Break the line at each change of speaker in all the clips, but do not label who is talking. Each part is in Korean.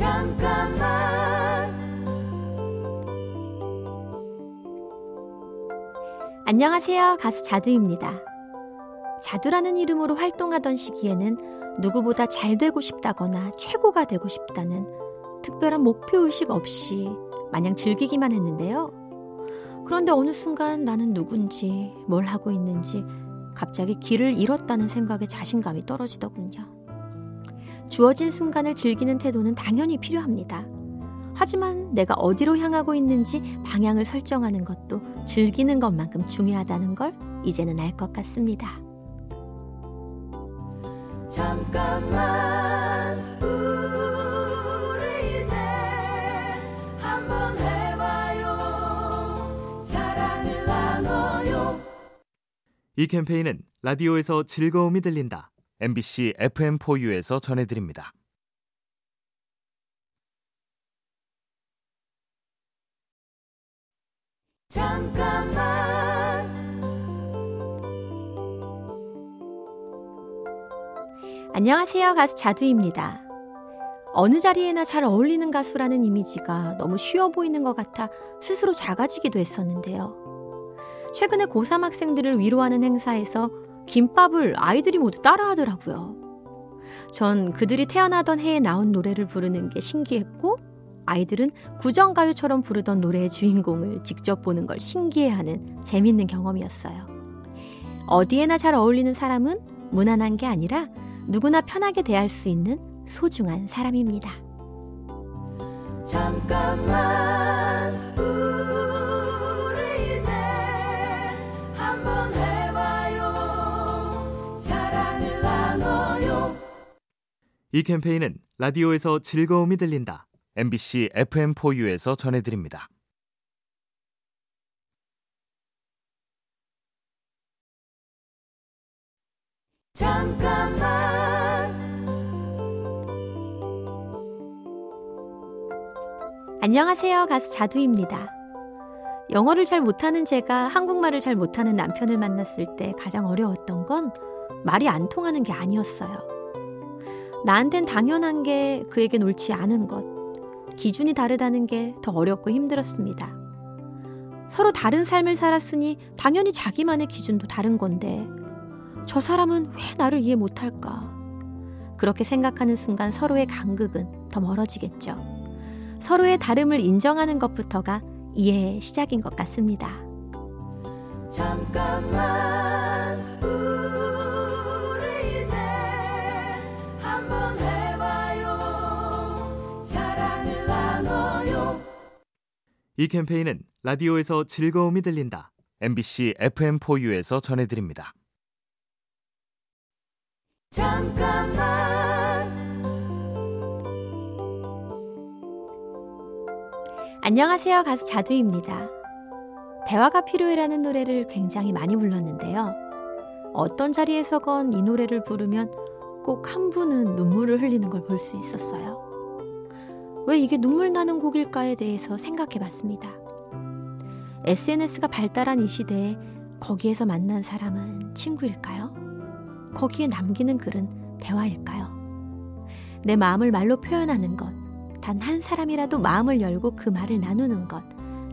잠깐만 안녕하세요. 가수 자두입니다. 자두라는 이름으로 활동하던 시기에는 누구보다 잘 되고 싶다거나 최고가 되고 싶다는 특별한 목표 의식 없이 마냥 즐기기만 했는데요. 그런데 어느 순간 나는 누군지, 뭘 하고 있는지 갑자기 길을 잃었다는 생각에 자신감이 떨어지더군요. 주어진 순간을 즐기는 태도는 당연히 필요합니다. 하지만 내가 어디로 향하고 있는지 방향을 설정하는 것도 즐기는 것만큼 중요하다는 걸 이제는 알 것 같습니다. 잠깐만 우리 이제 한번 해봐요
사랑을 나눠요 이 캠페인은 라디오에서 즐거움이 들린다 MBC FM4U에서 전해드립니다. 잠깐만
안녕하세요. 가수 자두입니다. 어느 자리에나 잘 어울리는 가수라는 이미지가 너무 쉬워 보이는 것 같아 스스로 작아지기도 했었는데요. 최근에 고3 학생들을 위로하는 행사에서 김밥을 아이들이 모두 따라하더라고요. 전 그들이 태어나던 해에 나온 노래를 부르는 게 신기했고 아이들은 구정가요처럼 부르던 노래의 주인공을 직접 보는 걸 신기해하는 재밌는 경험이었어요. 어디에나 잘 어울리는 사람은 무난한 게 아니라 누구나 편하게 대할 수 있는 소중한 사람입니다. 잠깐만 이
캠페인은 라디오에서 즐거움이 들린다 MBC FM4U에서 전해드립니다. 잠깐만
안녕하세요. 가수 자두입니다. 영어를 잘 못하는 제가 한국말을 잘 못하는 남편을 만났을 때 가장 어려웠던 건 말이 안 통하는 게 아니었어요. 나한텐 당연한 게 그에겐 옳지 않은 것. 기준이 다르다는 게 더 어렵고 힘들었습니다. 서로 다른 삶을 살았으니 당연히 자기만의 기준도 다른 건데 저 사람은 왜 나를 이해 못할까? 그렇게 생각하는 순간 서로의 간극은 더 멀어지겠죠. 서로의 다름을 인정하는 것부터가 이해의 시작인 것 같습니다. 잠깐만
이 캠페인은 라디오에서 즐거움이 들린다. MBC FM4U에서 전해드립니다. 잠깐만
안녕하세요. 가수 자두입니다. 대화가 필요해라는 노래를 굉장히 많이 불렀는데요. 어떤 자리에서건 이 노래를 부르면 꼭 한 분은 눈물을 흘리는 걸 볼 수 있었어요. 왜 이게 눈물 나는 곡일까에 대해서 생각해 봤습니다. SNS가 발달한 이 시대에 거기에서 만난 사람은 친구일까요? 거기에 남기는 글은 대화일까요? 내 마음을 말로 표현하는 것, 단 한 사람이라도 마음을 열고 그 말을 나누는 것,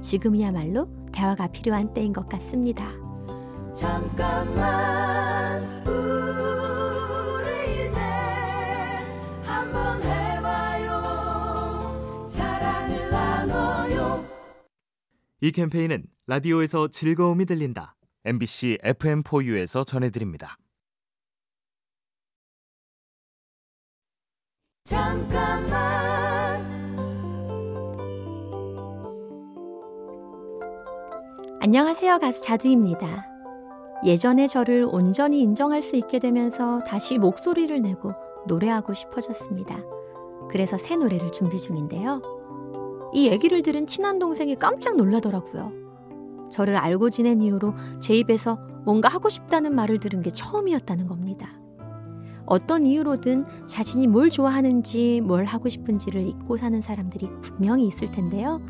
지금이야말로 대화가 필요한 때인 것 같습니다. 잠깐만
이 캠페인은 라디오에서 즐거움이 들린다. MBC FM4U에서 전해드립니다. 잠깐만
안녕하세요. 가수 자두입니다. 예전에 저를 온전히 인정할 수 있게 되면서 다시 목소리를 내고 노래하고 싶어졌습니다. 그래서 새 노래를 준비 중인데요. 이 얘기를 들은 친한 동생이 깜짝 놀라더라고요. 저를 알고 지낸 이후로 제 입에서 뭔가 하고 싶다는 말을 들은 게 처음이었다는 겁니다. 어떤 이유로든 자신이 뭘 좋아하는지 뭘 하고 싶은지를 잊고 사는 사람들이 분명히 있을 텐데요.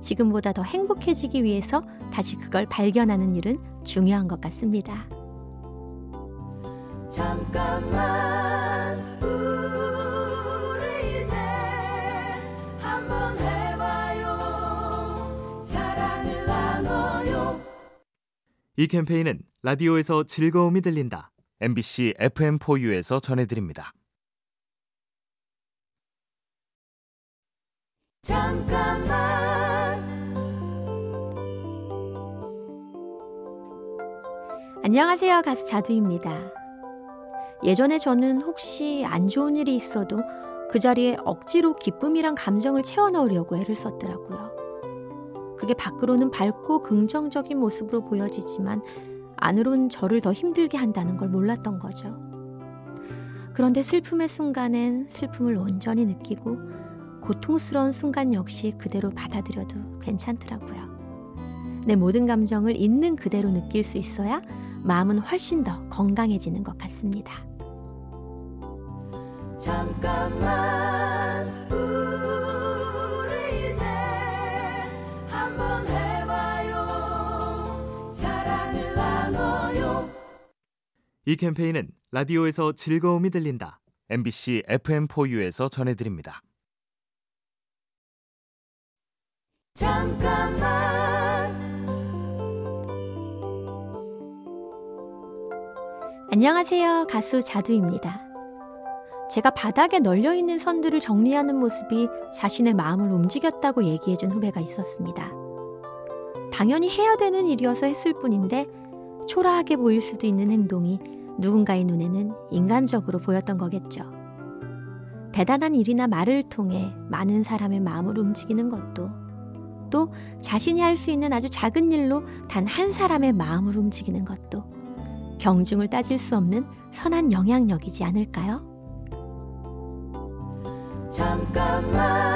지금보다 더 행복해지기 위해서 다시 그걸 발견하는 일은 중요한 것 같습니다. 잠깐만 이
캠페인은 라디오에서 즐거움이 들린다. MBC FM4U에서 전해드립니다.
잠깐만 안녕하세요. 가수 자두입니다. 예전에 저는 혹시 안 좋은 일이 있어도 그 자리에 억지로 기쁨이란 감정을 채워 넣으려고 애를 썼더라고요. 그게 밖으로는 밝고 긍정적인 모습으로 보여지지만 안으론 저를 더 힘들게 한다는 걸 몰랐던 거죠. 그런데 슬픔의 순간엔 슬픔을 온전히 느끼고 고통스러운 순간 역시 그대로 받아들여도 괜찮더라고요. 내 모든 감정을 있는 그대로 느낄 수 있어야 마음은 훨씬 더 건강해지는 것 같습니다. 잠깐만 이
캠페인은 라디오에서 즐거움이 들린다 MBC FM4U에서 전해드립니다. 잠깐만
안녕하세요. 가수 자두입니다. 제가 바닥에 널려 있는 선들을 정리하는 모습이 자신의 마음을 움직였다고 얘기해 준 후배가 있었습니다. 당연히 해야 되는 일이어서 했을 뿐인데 초라하게 보일 수도 있는 행동이 누군가의 눈에는 인간적으로 보였던 거겠죠. 대단한 일이나 말을 통해 많은 사람의 마음을 움직이는 것도 또 자신이 할 수 있는 아주 작은 일로 단 한 사람의 마음을 움직이는 것도 경중을 따질 수 없는 선한 영향력이지 않을까요? 잠깐만